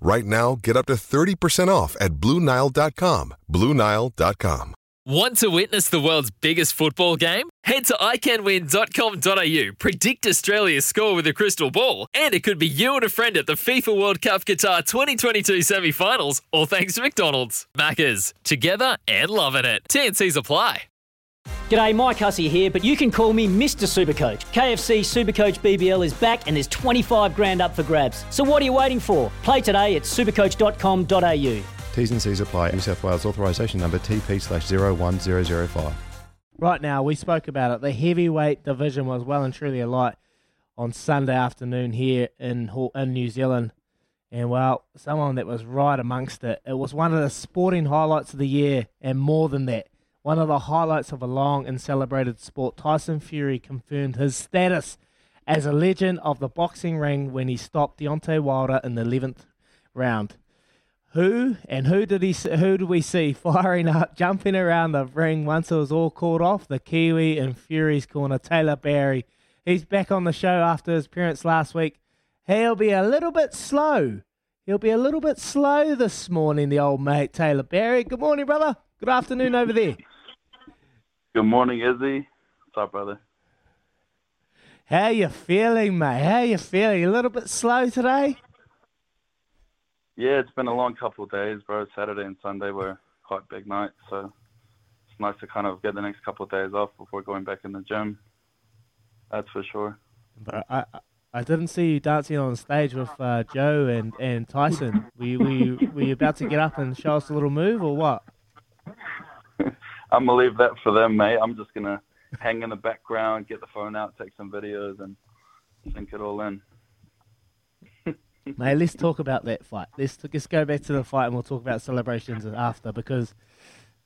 Right now, get up to 30% off at BlueNile.com. BlueNile.com. Want to witness the world's biggest football game? Head to iCanWin.com.au, predict Australia's score with a crystal ball, and it could be you and a friend at the FIFA World Cup Qatar 2022 semi finals, all thanks to McDonald's. Maccas, together and loving it. TNC's apply. G'day, Mike Hussey here, but you can call me Mr. Supercoach. KFC Supercoach BBL is back and there's 25 grand up for grabs. So what are you waiting for? Play today at supercoach.com.au. T's and C's apply. New South Wales authorisation number TP slash 01005. Right now, we spoke about it. The heavyweight division was well and truly alight on Sunday afternoon here in in New Zealand. And well, someone that was right amongst it. It was one of the sporting highlights of the year, and more than that, one of the highlights of a long and celebrated sport. Tyson Fury confirmed his status as a legend of the boxing ring when he stopped Deontay Wilder in the 11th round. Who and who did he? Who did we see firing up, jumping around the ring once it was all called off? The Kiwi in Fury's corner, Taylor Barry. He's back on the show after his appearance last week. He'll be a little bit slow. He'll be a little bit slow this morning, the old mate Taylor Barry. Good morning, brother. Good afternoon over there. Good morning, Izzy. What's up, brother? How you feeling, mate? How you feeling? A little bit slow today? Yeah, it's been a long couple of days, bro. Saturday and Sunday were quite big nights, so it's nice to kind of get the next couple of days off before going back in the gym. That's for sure. But I, I- I didn't see you dancing on stage with uh, Joe and, and Tyson. Were you, were, you, were you about to get up and show us a little move or what? I'm gonna leave that for them, mate. I'm just gonna hang in the background, get the phone out, take some videos, and sink it all in. Mate, let's talk about that fight. Let's let's go back to the fight and we'll talk about celebrations after because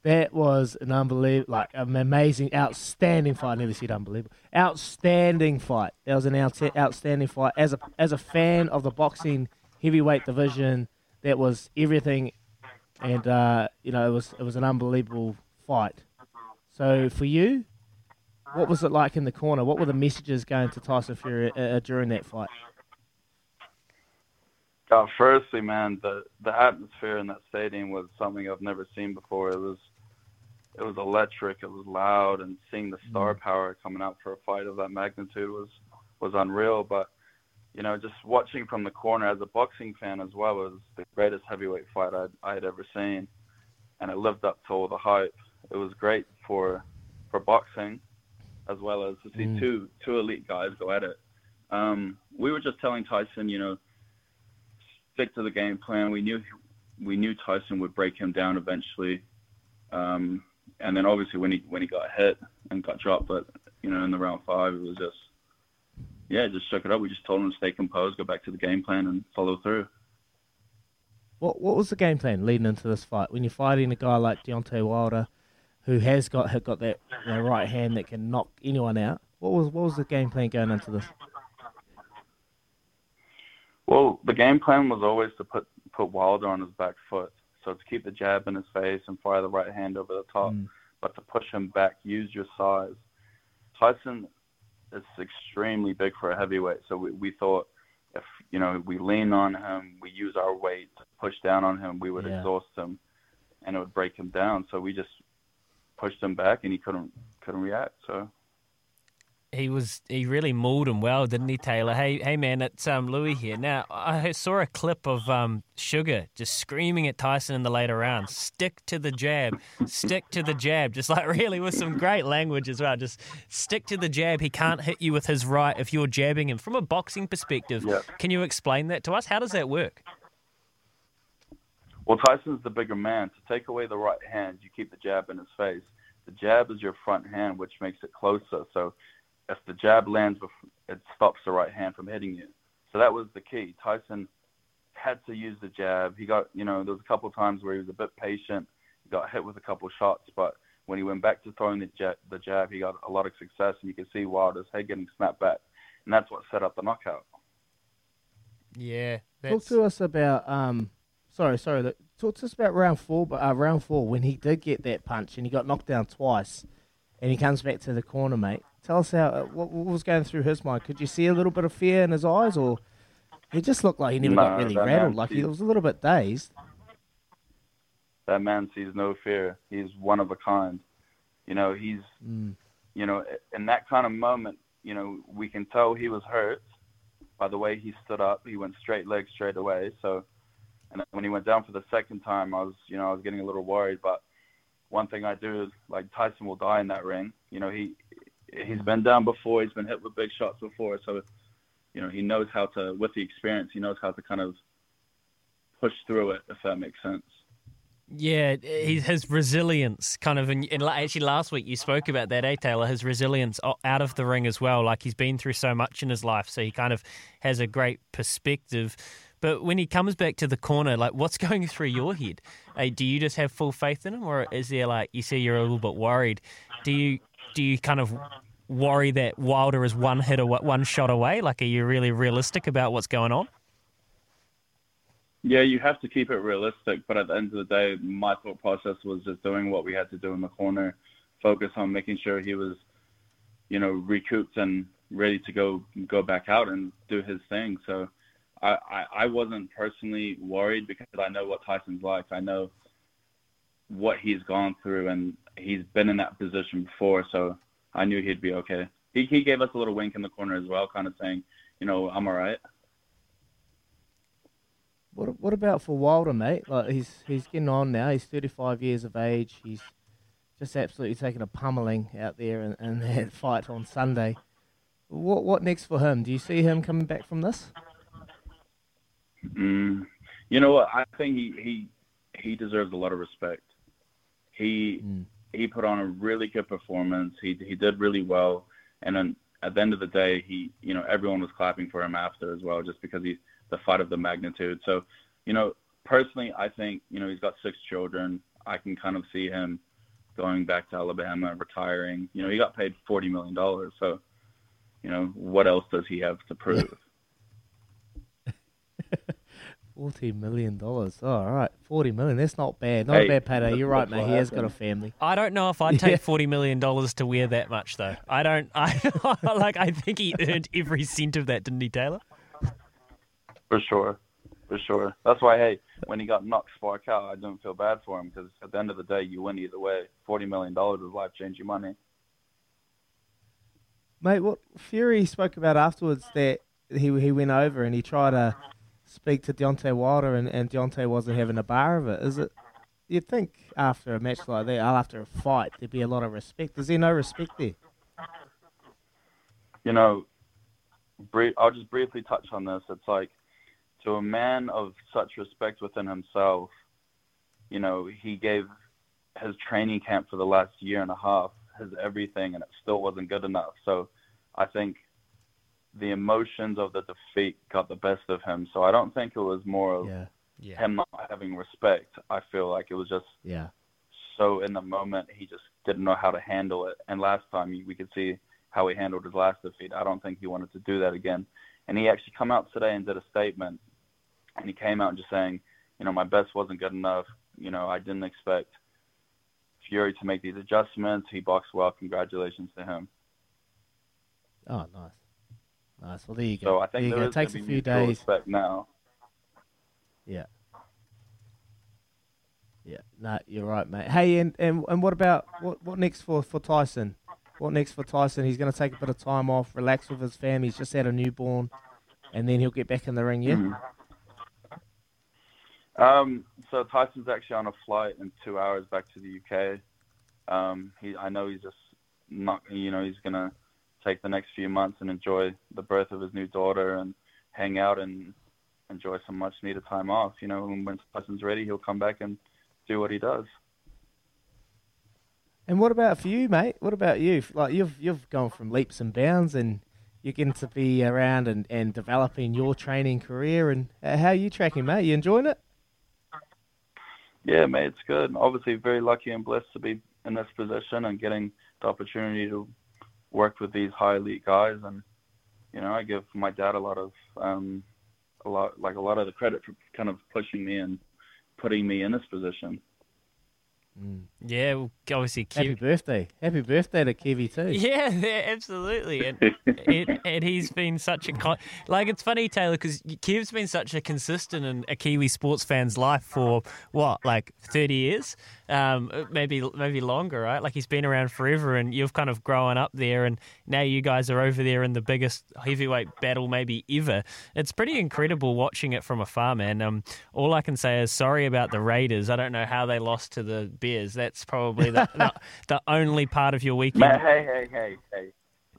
that was an unbelievable, like an amazing, outstanding fight. I never said unbelievable, outstanding fight. That was an out, outstanding fight. As a as a fan of the boxing heavyweight division, that was everything, and uh, you know it was it was an unbelievable fight. So for you, what was it like in the corner? What were the messages going to Tyson Fury uh, during that fight? Uh, firstly, man, the the atmosphere in that stadium was something I've never seen before. It was it was electric. It was loud, and seeing the star power coming out for a fight of that magnitude was was unreal. But you know, just watching from the corner as a boxing fan as well was the greatest heavyweight fight I'd I'd ever seen, and it lived up to all the hype. It was great for for boxing, as well as to see Mm. two two elite guys go at it. Um, we were just telling Tyson, you know, stick to the game plan. We knew we knew Tyson would break him down eventually, um, and then obviously when he when he got hit and got dropped, but you know in the round five it was just yeah, just shook it up. We just told him to stay composed, go back to the game plan, and follow through. What what was the game plan leading into this fight? When you're fighting a guy like Deontay Wilder, who has got had got that know, right hand that can knock anyone out. What was what was the game plan going into this? Well, the game plan was always to put put Wilder on his back foot, so to keep the jab in his face and fire the right hand over the top, mm. but to push him back, use your size. Tyson is extremely big for a heavyweight, so we, we thought if you know we lean on him, we use our weight to push down on him, we would Yeah. exhaust him, and it would break him down. So we just pushed him back, and he couldn't couldn't react. So he was he really mauled him well, didn't he, Taylor? Hey, hey, man, it's um Louis here. Now I saw a clip of um Sugar just screaming at Tyson in the later rounds, "Stick to the jab, stick to the jab," just like really with some great language as well. Just stick to the jab. He can't hit you with his right if you're jabbing him. From a boxing perspective, Yeah. can you explain that to us? How does that work? Well, Tyson's the bigger man. To take away the right hand, you keep the jab in his face. The jab is your front hand, which makes it closer. So if the jab lands, it stops the right hand from hitting you. So that was the key. Tyson had to use the jab. He got, you know, there was a couple of times where he was a bit patient. He got hit with a couple of shots, but when he went back to throwing the jab, the jab, he got a lot of success, and you could see Wilder's head getting snapped back, and that's what set up the knockout. Yeah, Talk to us about um. Sorry, sorry. look, Talk to us about round four. But uh, round four, when he did get that punch and he got knocked down twice, and he comes back to the corner, mate. Tell us how uh, what, what was going through his mind. Could you see a little bit of fear in his eyes, or he just looked like he never got really rattled? Like he was a little bit dazed. that man sees no fear. He's one of a kind. You know, he's, Mm. you know, in that kind of moment, you know, we can tell he was hurt by the way he stood up. He went straight leg straight away. So, and when he went down for the second time, I was, you know, I was getting a little worried. But one thing I do is, like, Tyson will die in that ring. You know, he, he's been down before. He's been hit with big shots before. So, you know, he knows how to, with the experience, he knows how to kind of push through it, if that makes sense. Yeah, his resilience, kind of, and, and actually last week you spoke about that, eh, Taylor? His resilience out of the ring as well. Like he's been through so much in his life, so he kind of has a great perspective. But when he comes back to the corner, like what's going through your head? Hey, do you just have full faith in him, or is there like you say you're a little bit worried? Do you do you kind of worry that Wilder is one hit or one shot away? Like, are you really realistic about what's going on? Yeah, you have to keep it realistic, but at the end of the day, my thought process was just doing what we had to do in the corner, focus on making sure he was, you know, recouped and ready to go go back out and do his thing. So I, I, wasn't personally worried because I know what Tyson's like. I know what he's gone through and he's been in that position before, so I knew he'd be okay. He he gave us a little wink in the corner as well, kind of saying, you know, I'm all right. What what about for Wilder, mate? Like he's he's getting on now. He's 35 years of age. He's just absolutely taking a pummeling out there in, in that fight on Sunday. What what next for him? Do you see him coming back from this? Mm, you know what? I think he he he deserves a lot of respect. He Mm. he put on a really good performance. He he did really well, and then at the end of the day, he you know everyone was clapping for him after as well, just because he's the fight of the magnitude. So, you know, personally, I think you know he's got six children. I can kind of see him going back to Alabama, retiring. You know, he got paid forty million dollars, so you know what else does he have to prove? Forty million dollars. Oh, all right, forty million. That's not bad. Not Hey, a bad payday. You're right, that's mate. what He has got a family. I don't know if I'd take Yeah. forty million dollars to wear that much though. I don't. I like. I think he earned every cent of that, didn't he, Taylor? For sure, for sure. That's why, hey, when he got knocked spark out, I didn't feel bad for him because at the end of the day, you win either way. Forty million dollars is life changing money. Mate, what Fury spoke about afterwards that he he went over and he tried to speak to Deontay Wilder and, and Deontay wasn't having a bar of it. Is it? You'd think after a match like that, after a fight, there'd be a lot of respect. Is there no respect there? You know, I'll just briefly touch on this. It's like to a man of such respect within himself, you know, he gave his training camp for the last year and a half, his everything, and it still wasn't good enough. So, I think the emotions of the defeat got the best of him. So I don't think it was more of Yeah, Yeah. him not having respect. I feel like it was just yeah, so in the moment he just didn't know how to handle it. And last time we could see how he handled his last defeat. I don't think he wanted to do that again. And he actually come out today and did a statement. And he came out and just saying, you know, my best wasn't good enough. You know, I didn't expect Fury to make these adjustments. He boxed well. Congratulations to him. Oh, nice, nice. Well, there you go. So I think there you there go. It takes a few days. now. Yeah. Yeah, no, you're right, mate. Hey, and, and and what about what what next for, for Tyson? what next for Tyson? He's going to take a bit of time off, relax with his family. He's just had a newborn, and then he'll get back in the ring. Yeah. Mm-hmm. Um, so Tyson's actually on a flight in two hours back to the UK. Um, he, I know he's just not, you know, he's gonna take the next few months and enjoy the birth of his new daughter and hang out and enjoy some much needed time off. You know, when Tyson's ready, he'll come back and do what he does. And what about for you, mate? What about you? Like you've you've gone from leaps and bounds, and you're getting to be around and, and developing your training career. And how are you tracking, mate? You enjoying it? Yeah, mate, it's good. Obviously, very lucky and blessed to be in this position and getting the opportunity to work with these high elite guys. And you know, I give my dad a lot of um, a lot like a lot of the credit for kind of pushing me and putting me in this position. Mm. Yeah, well, obviously. Kev- Happy birthday! Happy birthday to Kevy too. Yeah, yeah absolutely. And, it, and he's been such a con- like. It's funny, Taylor, because Kev's been such a consistent in a Kiwi sports fan's life for what, like thirty years um, maybe maybe longer, right? Like he's been around forever, and you've kind of grown up there, and now you guys are over there in the biggest heavyweight battle maybe ever. It's pretty incredible watching it from afar, man. Um, all I can say is sorry about the Raiders. I don't know how they lost to the Bears. That's probably the, the, the, only part of your weekend. Man, hey, hey, hey, hey.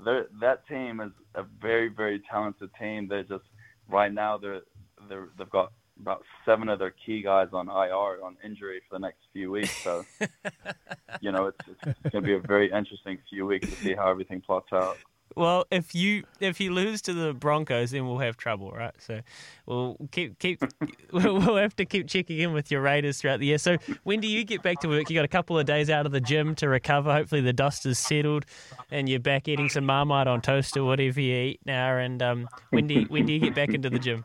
They're, that team is a very, very talented team. They're just right now they're, they're they've got about seven of their key guys on IR on injury for the next few weeks. So, you know, it's, it's, going to be a very interesting few weeks to see how everything plots out. Well, if you if you lose to the Broncos, then we'll have trouble, right? So we'll keep keep we'll have to keep checking in with your Raiders throughout the year. So when do you get back to work? You got a couple of days out of the gym to recover. Hopefully the dust is settled, and you're back eating some marmite on toast or whatever you eat now. And um, when do you, when do you get back into the gym?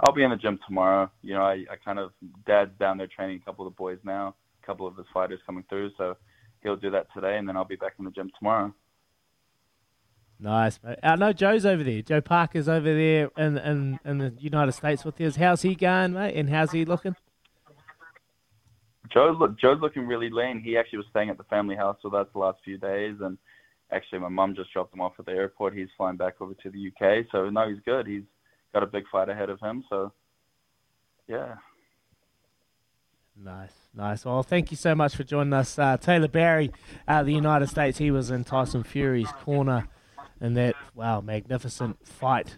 I'll be in the gym tomorrow. You know, I, I kind of dad's down there training a couple of the boys now, a couple of his fighters coming through, so he'll do that today, and then I'll be back in the gym tomorrow. Nice, mate. Uh, I know Joe's over there. Joe Parker's over there in in, in the United States with us. How's he going, mate? And how's he looking? Joe's look, Joe's looking really lean. He actually was staying at the family house with us the last few days, and actually my mum just dropped him off at the airport. He's flying back over to the UK, so no, he's good. He's got a big fight ahead of him. So, yeah. Nice, nice. Well, thank you so much for joining us, uh, Taylor Barry, out of the United States. He was in Tyson Fury's corner in that wow magnificent fight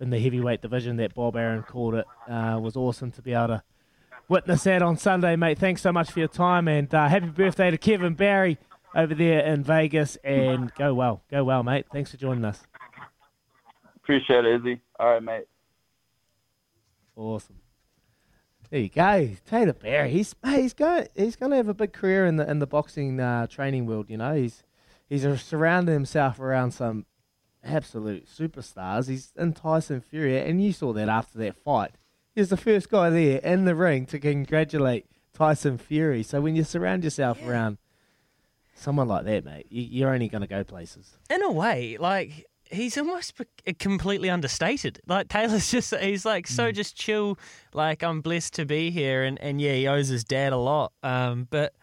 in the heavyweight division that Bob Arum called it. Uh, was awesome to be able to witness that on Sunday, mate. Thanks so much for your time and uh, happy birthday to Kevin Barry over there in Vegas. And go well, go well, mate. Thanks for joining us. Appreciate it, Izzy. All right, mate. Awesome. There you go, Taylor Barry. He's he's going he's going to have a big career in the in the boxing uh, training world. You know, he's he's surrounded himself around some absolute superstars. He's in Tyson Fury, and you saw that after that fight. He was the first guy there in the ring to congratulate Tyson Fury. So when you surround yourself yeah. around someone like that, mate, you're only going to go places. In a way, like he's almost completely understated. Like Taylor's just he's like so mm. just chill. Like I'm blessed to be here, and and yeah, he owes his dad a lot. Um, but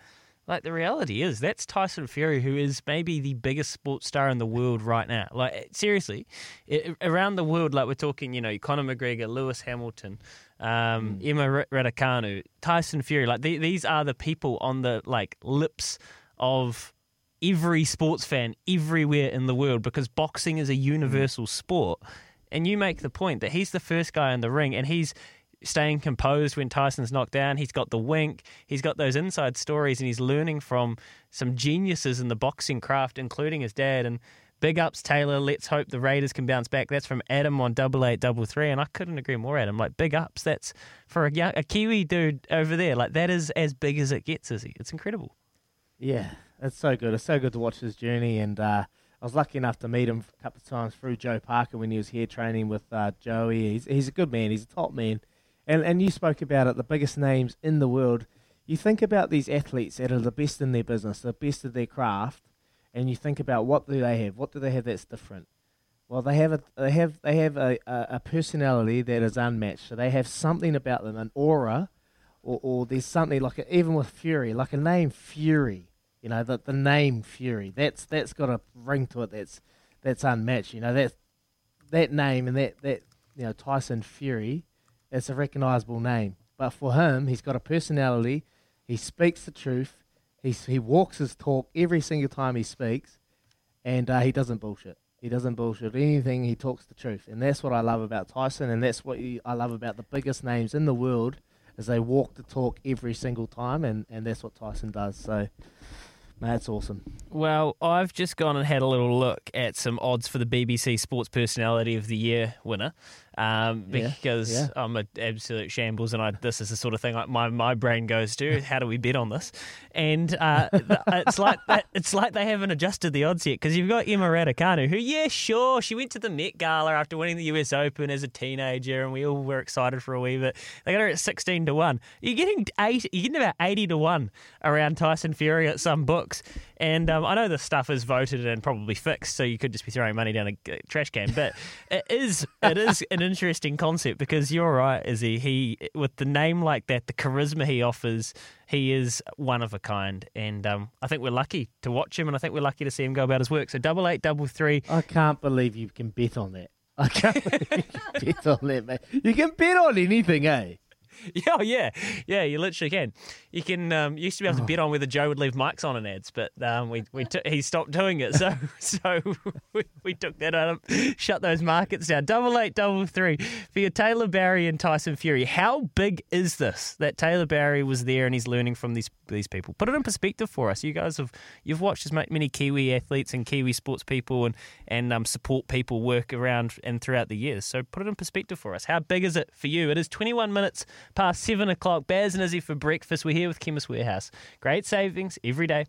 like the reality is that's Tyson Fury, who is maybe the biggest sports star in the world right now. Like seriously, it, around the world, like we're talking, you know, Conor McGregor, Lewis Hamilton. Um, mm. Emma Raducanu, Tyson Fury, like these are the people on the like lips of every sports fan everywhere in the world because boxing is a universal mm. sport. And you make the point that he's the first guy in the ring and he's staying composed when Tyson's knocked down. He's got the wink. He's got those inside stories and he's learning from some geniuses in the boxing craft, including his dad. And big ups, Taylor. Let's hope the Raiders can bounce back. That's from Adam on double eight double three, and I couldn't agree more. Adam, like big ups. That's for a, a Kiwi dude over there. Like that is as big as it gets. Is he? It's incredible. Yeah, it's so good. It's so good to watch his journey. And uh, I was lucky enough to meet him a couple of times through Joe Parker when he was here training with uh, Joey. He's, he's a good man. He's a top man. And, and you spoke about it, the biggest names in the world. You think about these athletes that are the best in their business, the best of their craft, and you think about what do they have? What do they have that's different? Well, they have a they have they have a, a, personality that is unmatched. So they have something about them, an aura, or, or there's something like a, even with Fury, like a name Fury You know, the the name Fury. That's that's got a ring to it. That's that's unmatched. You know that that name and that that you know Tyson Fury. It's a recognisable name. But for him, he's got a personality. He speaks the truth. He he walks his talk every single time he speaks, and uh, he doesn't bullshit. He doesn't bullshit anything. He talks the truth, and that's what I love about Tyson, and that's what I love about the biggest names in the world, is they walk the talk every single time, and, and that's what Tyson does. So, that's awesome. Well, I've just gone and had a little look at some odds for the BBC Sports Personality of the Year winner um, because yeah. I'm an absolute shambles, and I, this is the sort of thing like my, my brain goes to. How do we bet on this? And uh, it's like that, it's like they haven't adjusted the odds yet because you've got Emma Raducanu, who yeah, sure, she went to the Met Gala after winning the US Open as a teenager, and we all were excited for a wee bit. They got her at sixteen to one. You're getting eight, you're getting about eighty to one around Tyson Fury at some books. And um, I know the stuff is voted and probably fixed, so you could just be throwing money down a trash can. But it is it is an interesting concept because you're right, Izzy. He with the name like that, the charisma he offers, he is one of a kind. And um, I think we're lucky to watch him, and I think we're lucky to see him go about his work. So double eight, double three. I can't believe you can bet on that. I can't believe you can bet on that, mate. You can bet on anything, eh? Yeah, yeah, yeah. You literally can. You can. Um, you used to be able to bet on whether Joe would leave mics on in ads, but um, we we t- he stopped doing it. So so we, we took that out, of, shut those markets down. Double eight, double three for your Taylor Barry and Tyson Fury. How big is this that Taylor Barry was there and he's learning from these these people? Put it in perspective for us. You guys have you've watched as many Kiwi athletes and Kiwi sports people and and um, support people work around and throughout the years. So put it in perspective for us. How big is it for you? It is twenty one minutes past seven o'clock. Baz and Izzy for breakfast. We're here with Chemist Warehouse. Great savings every day.